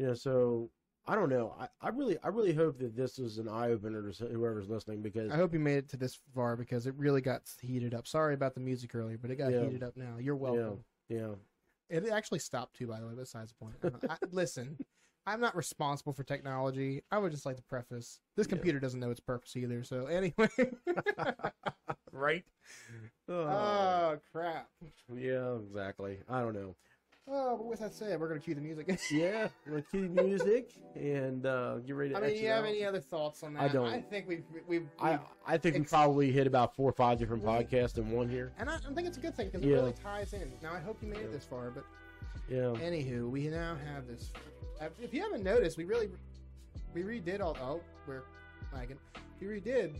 You know, so I don't know. I, I really I really hope that this is an eye opener to whoever's listening because I hope you made it to this far because it really got heated up. Sorry about the music earlier, but it got Yeah. heated up now. You're welcome. yeah, It actually stopped too, by the way. Besides the point. I, listen, I'm not responsible for technology. I would just like to preface: this Yeah. computer doesn't know its purpose either. So anyway, right. Oh, oh crap. yeah, exactly. I don't know. With that said, we're gonna cue the music. Yeah, let's cue the music and uh, get ready to. I mean, do you have out. any other thoughts on that? I don't. I think we've we've, I I think we probably hit about four or five different Right. podcasts in one here. and I, I think it's a good thing because Yeah. it really ties in. Now, I hope you made it this far, but Yeah. Anywho, we now have this. uh, If you haven't noticed, we really we redid all. Oh, we're lagging. We redid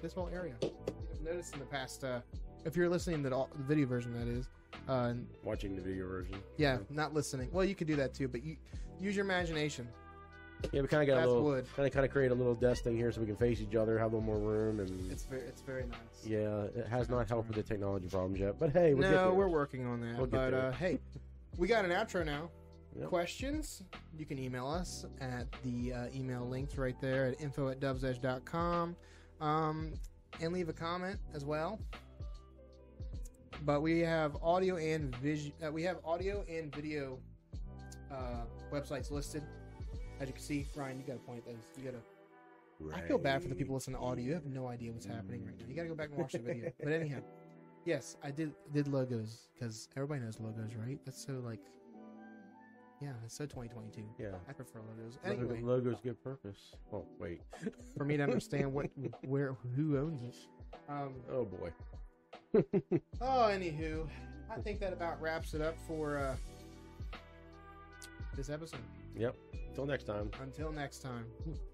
this whole area. I've noticed in the past. Uh, if you're listening to the video version, that is. Uh, Watching the video version. yeah, not listening. Well, you could do that too, but you use your imagination. Yeah, we kind of got That's a little, wood. kind of kind of create a little desk thing here so we can face each other, have a little more room, and It's very, it's very nice. yeah, it has not helped with the technology problems yet. But hey, we'll get no, there. we're working on that. We'll get but there. uh, hey, we got an outro now. Yep. Questions? You can email us at the uh, email links right there at info at dovesedge.com um, and leave a comment as well. But we have audio and vision. Uh, we have audio and video uh, websites listed. As you can see, Ryan, you got to point those. You got to. Right. I feel bad for the people listening to audio. You have no idea what's happening right now. You got to go back and watch the video. but anyhow, yes, I did did logos because everybody knows logos, right? That's so like Yeah, it's so 2022. Yeah. I prefer logos. Anyway, logos give purpose. Oh wait. for me to understand what, where, who owns it. Um, Oh boy. oh, anywho, I think that about wraps it up for uh, this episode. Yep. Until next time. Until next time.